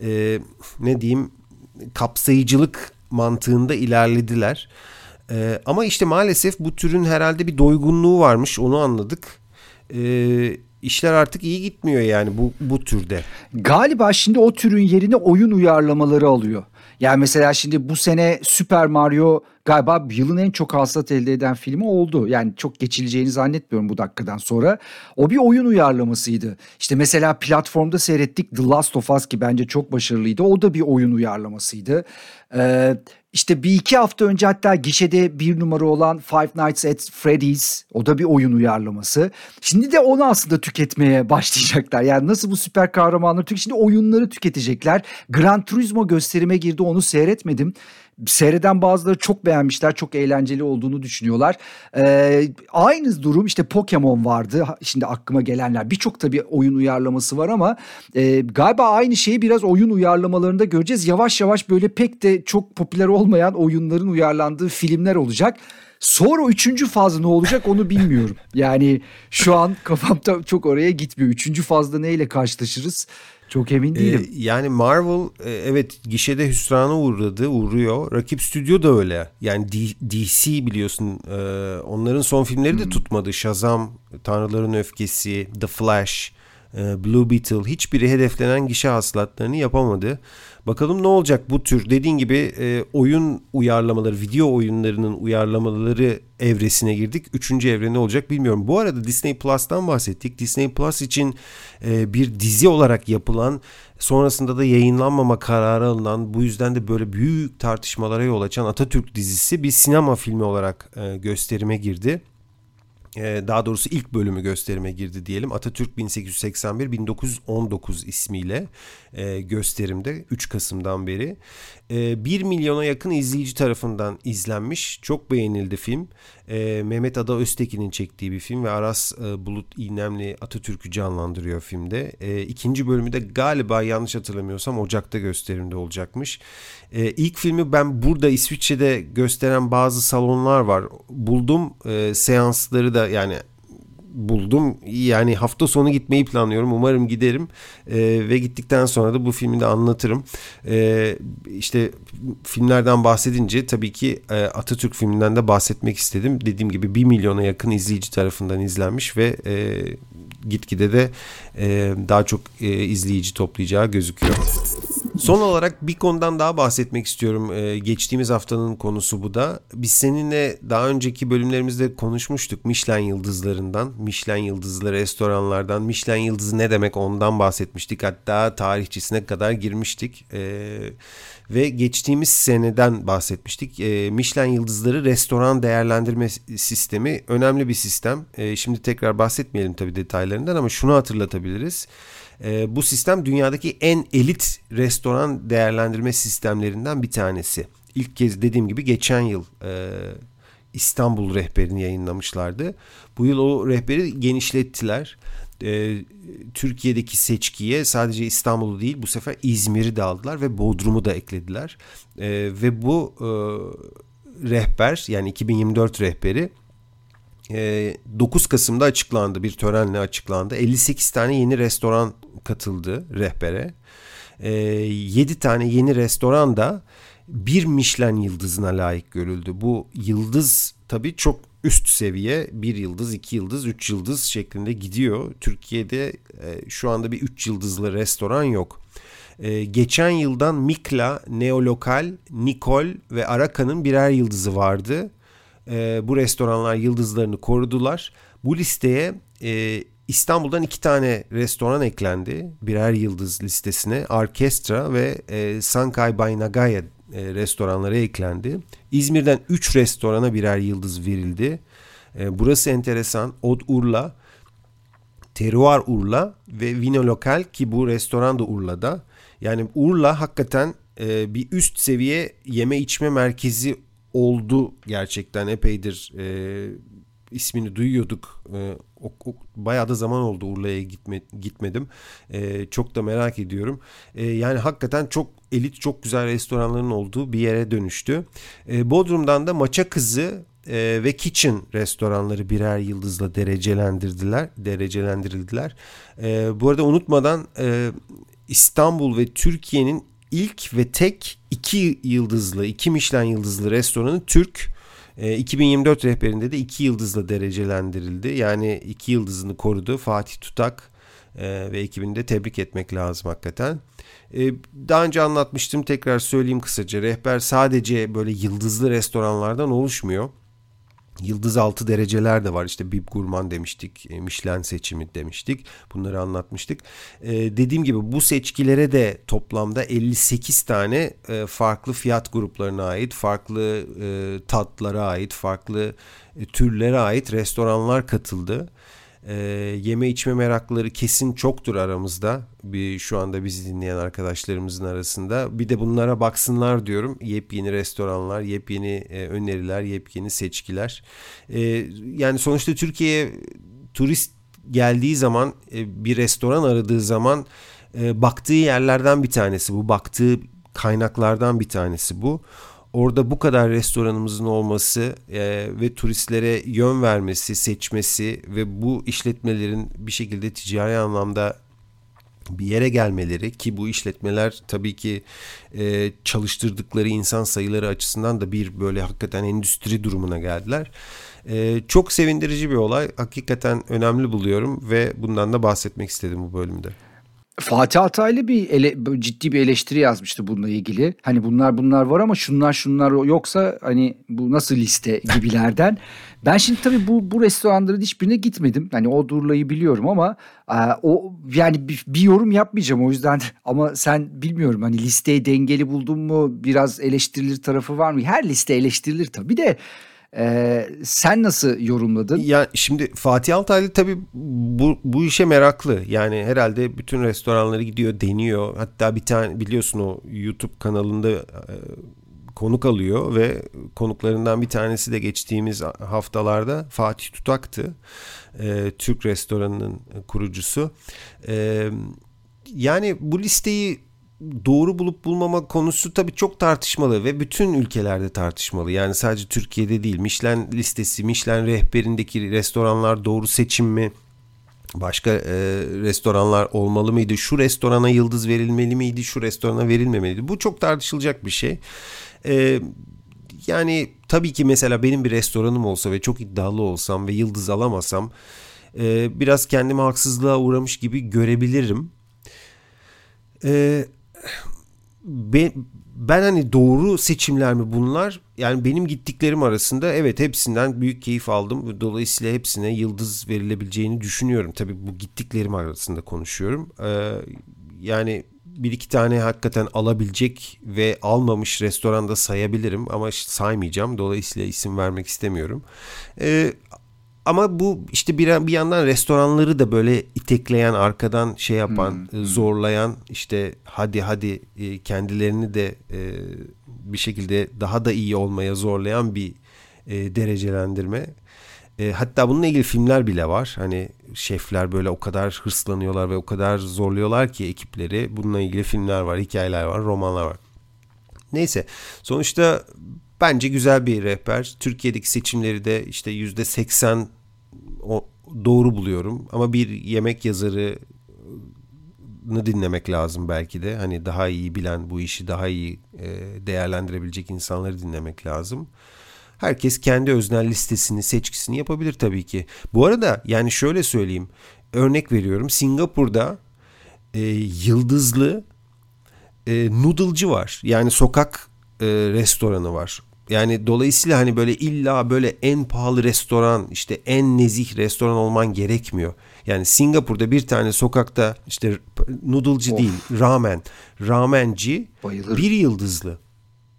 e, ne diyeyim kapsayıcılık mantığında ilerlediler. Ee, ama işte maalesef bu türün herhalde bir doygunluğu varmış onu anladık. Ee, işler artık iyi gitmiyor yani bu, bu türde. Galiba şimdi o türün yerine oyun uyarlamaları alıyor. Yani mesela şimdi bu sene Super Mario galiba yılın en çok hasılat elde eden filmi oldu. Yani çok geçileceğini zannetmiyorum bu dakikadan sonra. O bir oyun uyarlamasıydı. İşte mesela platformda seyrettik The Last of Us ki bence çok başarılıydı. O da bir oyun uyarlamasıydı. Ee, işte bir iki hafta önce hatta gişede bir numara olan Five Nights at Freddy's o da bir oyun uyarlaması. Şimdi de onu aslında tüketmeye başlayacaklar. Yani nasıl bu süper kahramanları tüket şimdi oyunları tüketecekler. Gran Turismo gösterime girdi onu seyretmedim. Seyreden bazıları çok beğenmişler, çok eğlenceli olduğunu düşünüyorlar. Ee, aynı durum işte Pokemon vardı. Şimdi aklıma gelenler birçok tabii oyun uyarlaması var ama e, galiba aynı şeyi biraz oyun uyarlamalarında göreceğiz. Yavaş yavaş böyle pek de çok popüler olmayan oyunların uyarlandığı filmler olacak. Sonra üçüncü faz ne olacak onu bilmiyorum. Yani şu an kafamda çok oraya gitmiyor. Üçüncü fazda neyle karşılaşırız çok emin değilim. Ee, yani Marvel e, evet gişede hüsrana uğradı, uğruyor. Rakip stüdyo da öyle. Yani D- DC biliyorsun e, onların son filmleri de hmm. tutmadı. Shazam, Tanrıların Öfkesi, The Flash, e, Blue Beetle hiçbiri hedeflenen gişe hasılatlarını yapamadı. Bakalım ne olacak bu tür dediğin gibi e, oyun uyarlamaları, video oyunlarının uyarlamaları evresine girdik. Üçüncü evre ne olacak bilmiyorum. Bu arada Disney Plus'tan bahsettik. Disney Plus için e, bir dizi olarak yapılan sonrasında da yayınlanmama kararı alınan bu yüzden de böyle büyük tartışmalara yol açan Atatürk dizisi bir sinema filmi olarak e, gösterime girdi. Ee, daha doğrusu ilk bölümü gösterime girdi diyelim. Atatürk 1881-1919 ismiyle e, gösterimde 3 Kasım'dan beri. E, 1 milyona yakın izleyici tarafından izlenmiş. Çok beğenildi film. E, Mehmet Ada Öztekin'in çektiği bir film ve Aras e, Bulut İğnemli Atatürk'ü canlandırıyor filmde. E, ikinci bölümü de galiba yanlış hatırlamıyorsam Ocak'ta gösterimde olacakmış. E, ilk filmi ben burada İsviçre'de gösteren bazı salonlar var. Buldum e, seansları da yani buldum. Yani hafta sonu gitmeyi planlıyorum. Umarım giderim e, ve gittikten sonra da bu filmi de anlatırım. E, işte filmlerden bahsedince tabii ki e, Atatürk filminden de bahsetmek istedim. Dediğim gibi bir milyona yakın izleyici tarafından izlenmiş ve e, gitgide de e, daha çok e, izleyici toplayacağı gözüküyor. Son olarak bir konudan daha bahsetmek istiyorum. Ee, geçtiğimiz haftanın konusu bu da. Biz seninle daha önceki bölümlerimizde konuşmuştuk Michelin yıldızlarından. Michelin yıldızlı restoranlardan. Michelin yıldızı ne demek ondan bahsetmiştik. Hatta tarihçisine kadar girmiştik. Ee, ve geçtiğimiz seneden bahsetmiştik. Ee, Michelin yıldızları restoran değerlendirme sistemi önemli bir sistem. Ee, şimdi tekrar bahsetmeyelim tabii detaylarından ama şunu hatırlatabiliriz. E, bu sistem dünyadaki en elit restoran değerlendirme sistemlerinden bir tanesi. İlk kez dediğim gibi geçen yıl e, İstanbul rehberini yayınlamışlardı. Bu yıl o rehberi genişlettiler. E, Türkiye'deki seçkiye sadece İstanbul'u değil bu sefer İzmir'i de aldılar ve Bodrum'u da eklediler. E, ve bu e, rehber yani 2024 rehberi 9 Kasım'da açıklandı bir törenle açıklandı. 58 tane yeni restoran katıldı rehbere. 7 tane yeni restoran da bir Michelin yıldızına layık görüldü. Bu yıldız tabii çok üst seviye bir yıldız, iki yıldız, üç yıldız şeklinde gidiyor. Türkiye'de şu anda bir üç yıldızlı restoran yok. geçen yıldan Mikla, Neolokal, Nikol ve Araka'nın birer yıldızı vardı e, bu restoranlar yıldızlarını korudular. Bu listeye e, İstanbul'dan iki tane restoran eklendi birer yıldız listesine. Arkestra ve e, Sankai by Nagaya e, restoranları eklendi. İzmir'den üç restorana birer yıldız verildi. E, burası enteresan. Od Urla, Teruar Urla ve Vino Lokal ki bu restoran da Urla'da. Yani Urla hakikaten e, bir üst seviye yeme içme merkezi oldu gerçekten epeydir e, ismini duyuyorduk. E, o, o, bayağı da zaman oldu Urla'ya gitme, gitmedim. E, çok da merak ediyorum. E, yani hakikaten çok elit çok güzel restoranların olduğu bir yere dönüştü. E, Bodrum'dan da Maça Kızı e, ve Kitchen restoranları birer yıldızla derecelendirdiler, derecelendirildiler. E, bu arada unutmadan e, İstanbul ve Türkiye'nin ilk ve tek iki yıldızlı, iki Michelin yıldızlı restoranı Türk. E, 2024 rehberinde de iki yıldızla derecelendirildi. Yani iki yıldızını korudu Fatih Tutak e, ve ekibini de tebrik etmek lazım hakikaten. E, daha önce anlatmıştım tekrar söyleyeyim kısaca. Rehber sadece böyle yıldızlı restoranlardan oluşmuyor. Yıldız altı dereceler de var. İşte Bib Gurman demiştik, e, Michelin seçimi demiştik. Bunları anlatmıştık. Ee, dediğim gibi bu seçkilere de toplamda 58 tane e, farklı fiyat gruplarına ait, farklı e, tatlara ait, farklı e, türlere ait restoranlar katıldı. E, yeme içme merakları kesin çoktur aramızda. Bir şu anda bizi dinleyen arkadaşlarımızın arasında. Bir de bunlara baksınlar diyorum. Yepyeni restoranlar, yepyeni e, öneriler, yepyeni seçkiler. E, yani sonuçta Türkiye'ye turist geldiği zaman e, bir restoran aradığı zaman e, baktığı yerlerden bir tanesi bu. Baktığı kaynaklardan bir tanesi bu orada bu kadar restoranımızın olması e, ve turistlere yön vermesi, seçmesi ve bu işletmelerin bir şekilde ticari anlamda bir yere gelmeleri ki bu işletmeler tabii ki e, çalıştırdıkları insan sayıları açısından da bir böyle hakikaten endüstri durumuna geldiler. E, çok sevindirici bir olay. Hakikaten önemli buluyorum ve bundan da bahsetmek istedim bu bölümde. Fatih Altaylı bir ele, ciddi bir eleştiri yazmıştı bununla ilgili. Hani bunlar bunlar var ama şunlar şunlar yoksa hani bu nasıl liste gibilerden. ben şimdi tabii bu bu restoranların hiçbirine gitmedim. Hani o Durla'yı biliyorum ama e, o yani bir, bir yorum yapmayacağım o yüzden. Ama sen bilmiyorum hani listeyi dengeli buldun mu? Biraz eleştirilir tarafı var mı? Her liste eleştirilir tabii de Ee, sen nasıl yorumladın? Ya şimdi Fatih Altaylı tabii bu, bu işe meraklı. Yani herhalde bütün restoranları gidiyor, deniyor. Hatta bir tane biliyorsun o YouTube kanalında e, konuk alıyor ve konuklarından bir tanesi de geçtiğimiz haftalarda Fatih Tutak'tı. E, Türk restoranının kurucusu. E, yani bu listeyi doğru bulup bulmama konusu tabii çok tartışmalı ve bütün ülkelerde tartışmalı. Yani sadece Türkiye'de değil. Michelin listesi, Michelin rehberindeki restoranlar doğru seçim mi? Başka e, restoranlar olmalı mıydı? Şu restorana yıldız verilmeli miydi? Şu restorana verilmemeliydi? Bu çok tartışılacak bir şey. E, yani tabii ki mesela benim bir restoranım olsa ve çok iddialı olsam ve yıldız alamasam e, biraz kendimi haksızlığa uğramış gibi görebilirim. E, ben, ben hani doğru seçimler mi bunlar? Yani benim gittiklerim arasında evet hepsinden büyük keyif aldım. Dolayısıyla hepsine yıldız verilebileceğini düşünüyorum. Tabii bu gittiklerim arasında konuşuyorum. Ee, yani bir iki tane hakikaten alabilecek ve almamış restoranda sayabilirim ama saymayacağım. Dolayısıyla isim vermek istemiyorum. Ee, ama bu işte bir, bir yandan restoranları da böyle itekleyen, arkadan şey yapan, hmm. zorlayan işte hadi hadi e, kendilerini de e, bir şekilde daha da iyi olmaya zorlayan bir e, derecelendirme. Hatta bununla ilgili filmler bile var. Hani şefler böyle o kadar hırslanıyorlar ve o kadar zorluyorlar ki ekipleri. Bununla ilgili filmler var, hikayeler var, romanlar var. Neyse sonuçta bence güzel bir rehber. Türkiye'deki seçimleri de işte yüzde seksen doğru buluyorum. Ama bir yemek yazarı dinlemek lazım belki de. Hani daha iyi bilen bu işi daha iyi e, değerlendirebilecek insanları dinlemek lazım. Herkes kendi öznel listesini, seçkisini yapabilir tabii ki. Bu arada yani şöyle söyleyeyim. Örnek veriyorum. Singapur'da e, yıldızlı e, noodle'cı var. Yani sokak e, restoranı var. Yani dolayısıyla hani böyle illa böyle en pahalı restoran işte en nezih restoran olman gerekmiyor. Yani Singapur'da bir tane sokakta işte noodle'cı of. değil ramen, ramenci Bayılırım. bir yıldızlı.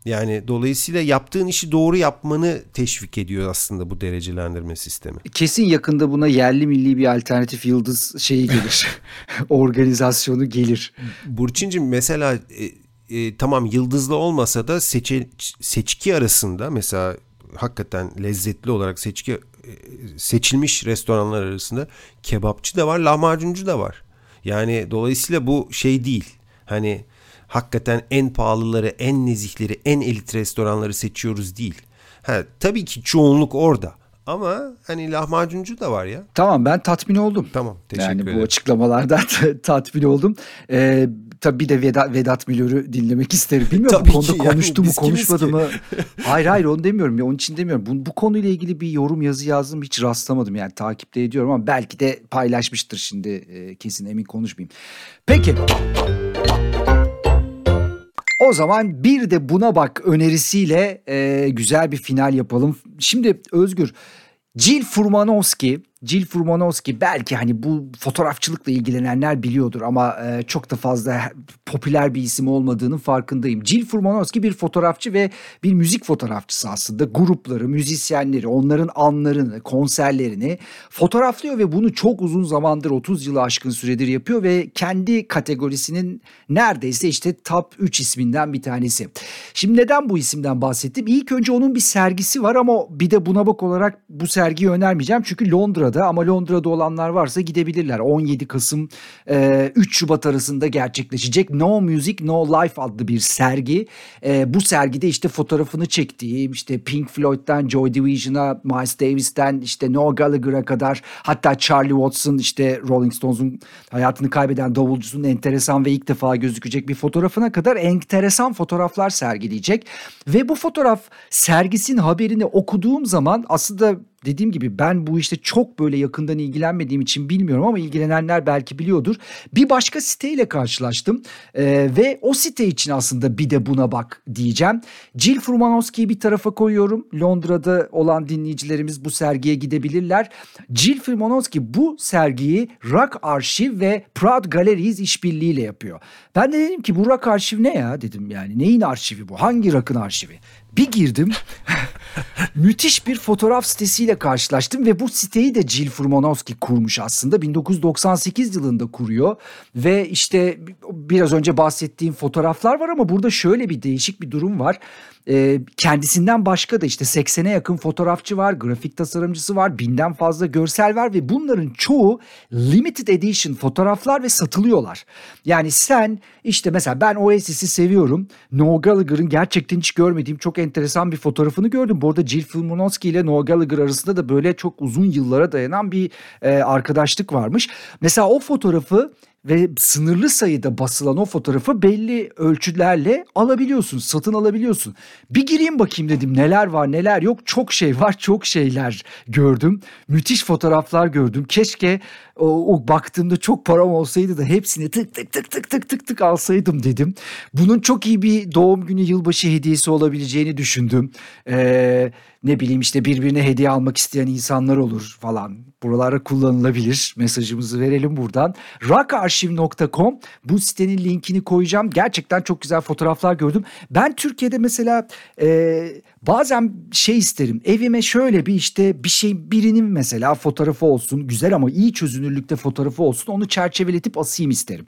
Yani dolayısıyla yaptığın işi doğru yapmanı teşvik ediyor aslında bu derecelendirme sistemi. Kesin yakında buna yerli milli bir alternatif yıldız şeyi gelir. Organizasyonu gelir. Burçin'cim mesela e, tamam yıldızlı olmasa da seçe, seçki arasında mesela hakikaten lezzetli olarak seçki e, seçilmiş restoranlar arasında kebapçı da var, lahmacuncu da var. Yani dolayısıyla bu şey değil. Hani hakikaten en pahalıları, en nezihleri, en elit restoranları seçiyoruz değil. Ha, tabii ki çoğunluk orada. Ama hani lahmacuncu da var ya. Tamam ben tatmin oldum. Tamam teşekkür yani ederim. Yani bu açıklamalardan tatmin oldum. Ee, tabii bir de Vedat, Vedat Milor'u dinlemek isterim. Bilmiyorum tabii bu konuda ki, konuştu yani, mu konuşmadı mı? hayır hayır onu demiyorum ya onun için demiyorum. Bu, bu konuyla ilgili bir yorum yazı yazdım hiç rastlamadım yani takipte ediyorum ama belki de paylaşmıştır şimdi e, kesin emin konuşmayayım. Peki. O zaman bir de buna bak önerisiyle e, güzel bir final yapalım. Şimdi Özgür, Jill Furmanowski Jill Furmanowski belki hani bu fotoğrafçılıkla ilgilenenler biliyordur ama e, çok da fazla popüler bir isim olmadığının farkındayım. Jill Furmanowski bir fotoğrafçı ve bir müzik fotoğrafçısı aslında. Grupları, müzisyenleri, onların anlarını, konserlerini fotoğraflıyor ve bunu çok uzun zamandır 30 yılı aşkın süredir yapıyor ve kendi kategorisinin neredeyse işte top 3 isminden bir tanesi. Şimdi neden bu isimden bahsettim? İlk önce onun bir sergisi var ama bir de buna bak olarak bu sergiyi önermeyeceğim çünkü Londra'da Londra'da ama Londra'da olanlar varsa gidebilirler. 17 Kasım e, 3 Şubat arasında gerçekleşecek No Music No Life adlı bir sergi. E, bu sergide işte fotoğrafını çektiğim işte Pink Floyd'dan Joy Division'a Miles Davis'ten işte Noel Gallagher'a kadar hatta Charlie Watson işte Rolling Stones'un hayatını kaybeden davulcusunun enteresan ve ilk defa gözükecek bir fotoğrafına kadar enteresan fotoğraflar sergileyecek. Ve bu fotoğraf sergisinin haberini okuduğum zaman aslında dediğim gibi ben bu işte çok böyle yakından ilgilenmediğim için bilmiyorum ama ilgilenenler belki biliyordur. Bir başka siteyle karşılaştım ee, ve o site için aslında bir de buna bak diyeceğim. Jill Furmanowski'yi bir tarafa koyuyorum. Londra'da olan dinleyicilerimiz bu sergiye gidebilirler. Jill Furmanowski bu sergiyi Rock Arşiv ve Proud Galleries işbirliğiyle yapıyor. Ben de dedim ki bu Rock Arşiv ne ya dedim yani neyin arşivi bu? Hangi rock'ın arşivi? Bir girdim. Müthiş bir fotoğraf sitesiyle karşılaştım ve bu siteyi de Jill Furmanovski kurmuş aslında. 1998 yılında kuruyor ve işte biraz önce bahsettiğim fotoğraflar var ama burada şöyle bir değişik bir durum var. Ee, kendisinden başka da işte 80'e yakın fotoğrafçı var, grafik tasarımcısı var, binden fazla görsel var ve bunların çoğu limited edition fotoğraflar ve satılıyorlar. Yani sen işte mesela ben Oasis'i seviyorum. Noel Gallagher'ın gerçekten hiç görmediğim çok enteresan bir fotoğrafını gördüm. Bu arada Jill Filmonowski ile Noel Gallagher arasında da böyle çok uzun yıllara dayanan bir e, arkadaşlık varmış. Mesela o fotoğrafı ve sınırlı sayıda basılan o fotoğrafı belli ölçülerle alabiliyorsun, satın alabiliyorsun. Bir gireyim bakayım dedim neler var neler yok. Çok şey var, çok şeyler gördüm. Müthiş fotoğraflar gördüm. Keşke o, o baktığımda çok param olsaydı da hepsini tık tık tık tık tık tık tık alsaydım dedim. Bunun çok iyi bir doğum günü yılbaşı hediyesi olabileceğini düşündüm. Ee, ne bileyim işte birbirine hediye almak isteyen insanlar olur falan. Buralara kullanılabilir. Mesajımızı verelim buradan. rockarchive.com bu sitenin linkini koyacağım. Gerçekten çok güzel fotoğraflar gördüm. Ben Türkiye'de mesela e, bazen şey isterim. Evime şöyle bir işte bir şey birinin mesela fotoğrafı olsun. Güzel ama iyi çözünürlükte fotoğrafı olsun. Onu çerçeveletip asayım isterim.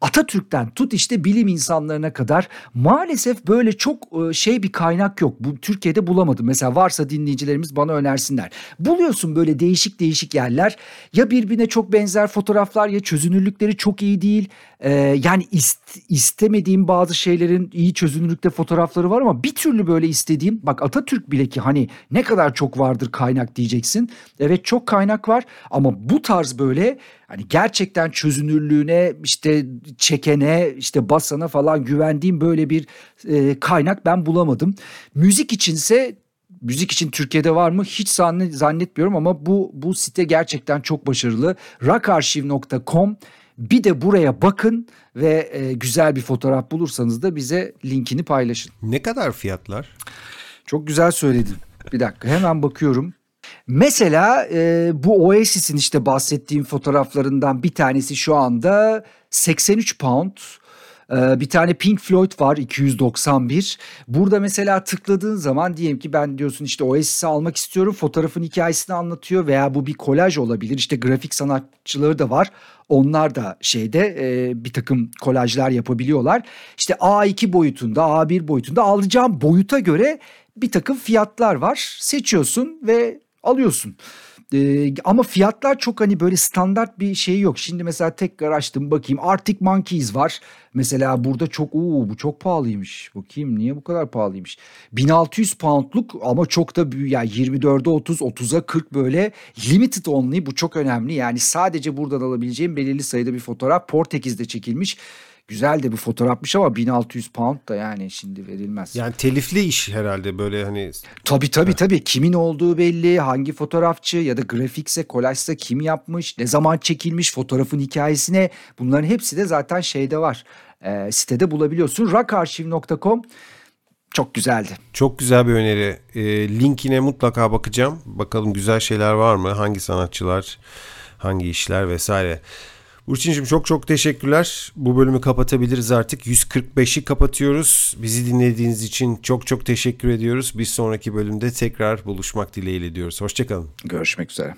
Atatürk'ten tut işte bilim insanlarına kadar maalesef böyle çok e, şey bir kaynak yok. Bu Türkiye'de bulamadım. Mesela varsa dinleyicilerimiz bana önersinler. Buluyorsun böyle değişik değişik yerler. Ya birbirine çok benzer fotoğraflar ya çözünürlükleri çok iyi değil. Ee, yani ist, istemediğim bazı şeylerin iyi çözünürlükte fotoğrafları var ama bir türlü böyle istediğim bak Atatürk bile ki hani ne kadar çok vardır kaynak diyeceksin. Evet çok kaynak var ama bu tarz böyle hani gerçekten çözünürlüğüne işte çekene işte basana falan güvendiğim böyle bir e, kaynak ben bulamadım. Müzik içinse müzik için Türkiye'de var mı hiç zannetmiyorum ama bu bu site gerçekten çok başarılı. rockarchive.com bir de buraya bakın ve e, güzel bir fotoğraf bulursanız da bize linkini paylaşın. Ne kadar fiyatlar? Çok güzel söyledin. Bir dakika hemen bakıyorum. Mesela e, bu Oasis'in işte bahsettiğim fotoğraflarından bir tanesi şu anda 83 pound. Ee, bir tane Pink Floyd var 291. Burada mesela tıkladığın zaman diyelim ki ben diyorsun işte Oasis'i almak istiyorum. Fotoğrafın hikayesini anlatıyor veya bu bir kolaj olabilir. İşte grafik sanatçıları da var. Onlar da şeyde e, bir takım kolajlar yapabiliyorlar. İşte A2 boyutunda, A1 boyutunda alacağım boyuta göre bir takım fiyatlar var. Seçiyorsun ve alıyorsun. Ee, ama fiyatlar çok hani böyle standart bir şey yok. Şimdi mesela tekrar açtım bakayım. Arctic Monkeys var. Mesela burada çok uuu bu çok pahalıymış. Bakayım niye bu kadar pahalıymış. 1600 poundluk ama çok da büyük yani 24'e 30 30'a 40 böyle limited only bu çok önemli. Yani sadece buradan alabileceğim belirli sayıda bir fotoğraf Portekiz'de çekilmiş. Güzel de bir fotoğrafmış ama 1600 pound da yani şimdi verilmez. Yani telifli iş herhalde böyle hani. Tabii tabii tabii. Kimin olduğu belli, hangi fotoğrafçı ya da grafikse, kolajsa kim yapmış, ne zaman çekilmiş, fotoğrafın hikayesine bunların hepsi de zaten şeyde var. E, sitede bulabiliyorsun. rockarchive.com çok güzeldi. Çok güzel bir öneri. E, linkine mutlaka bakacağım. Bakalım güzel şeyler var mı? Hangi sanatçılar, hangi işler vesaire. Burçin'cim çok çok teşekkürler. Bu bölümü kapatabiliriz artık. 145'i kapatıyoruz. Bizi dinlediğiniz için çok çok teşekkür ediyoruz. Bir sonraki bölümde tekrar buluşmak dileğiyle diyoruz. Hoşçakalın. Görüşmek üzere.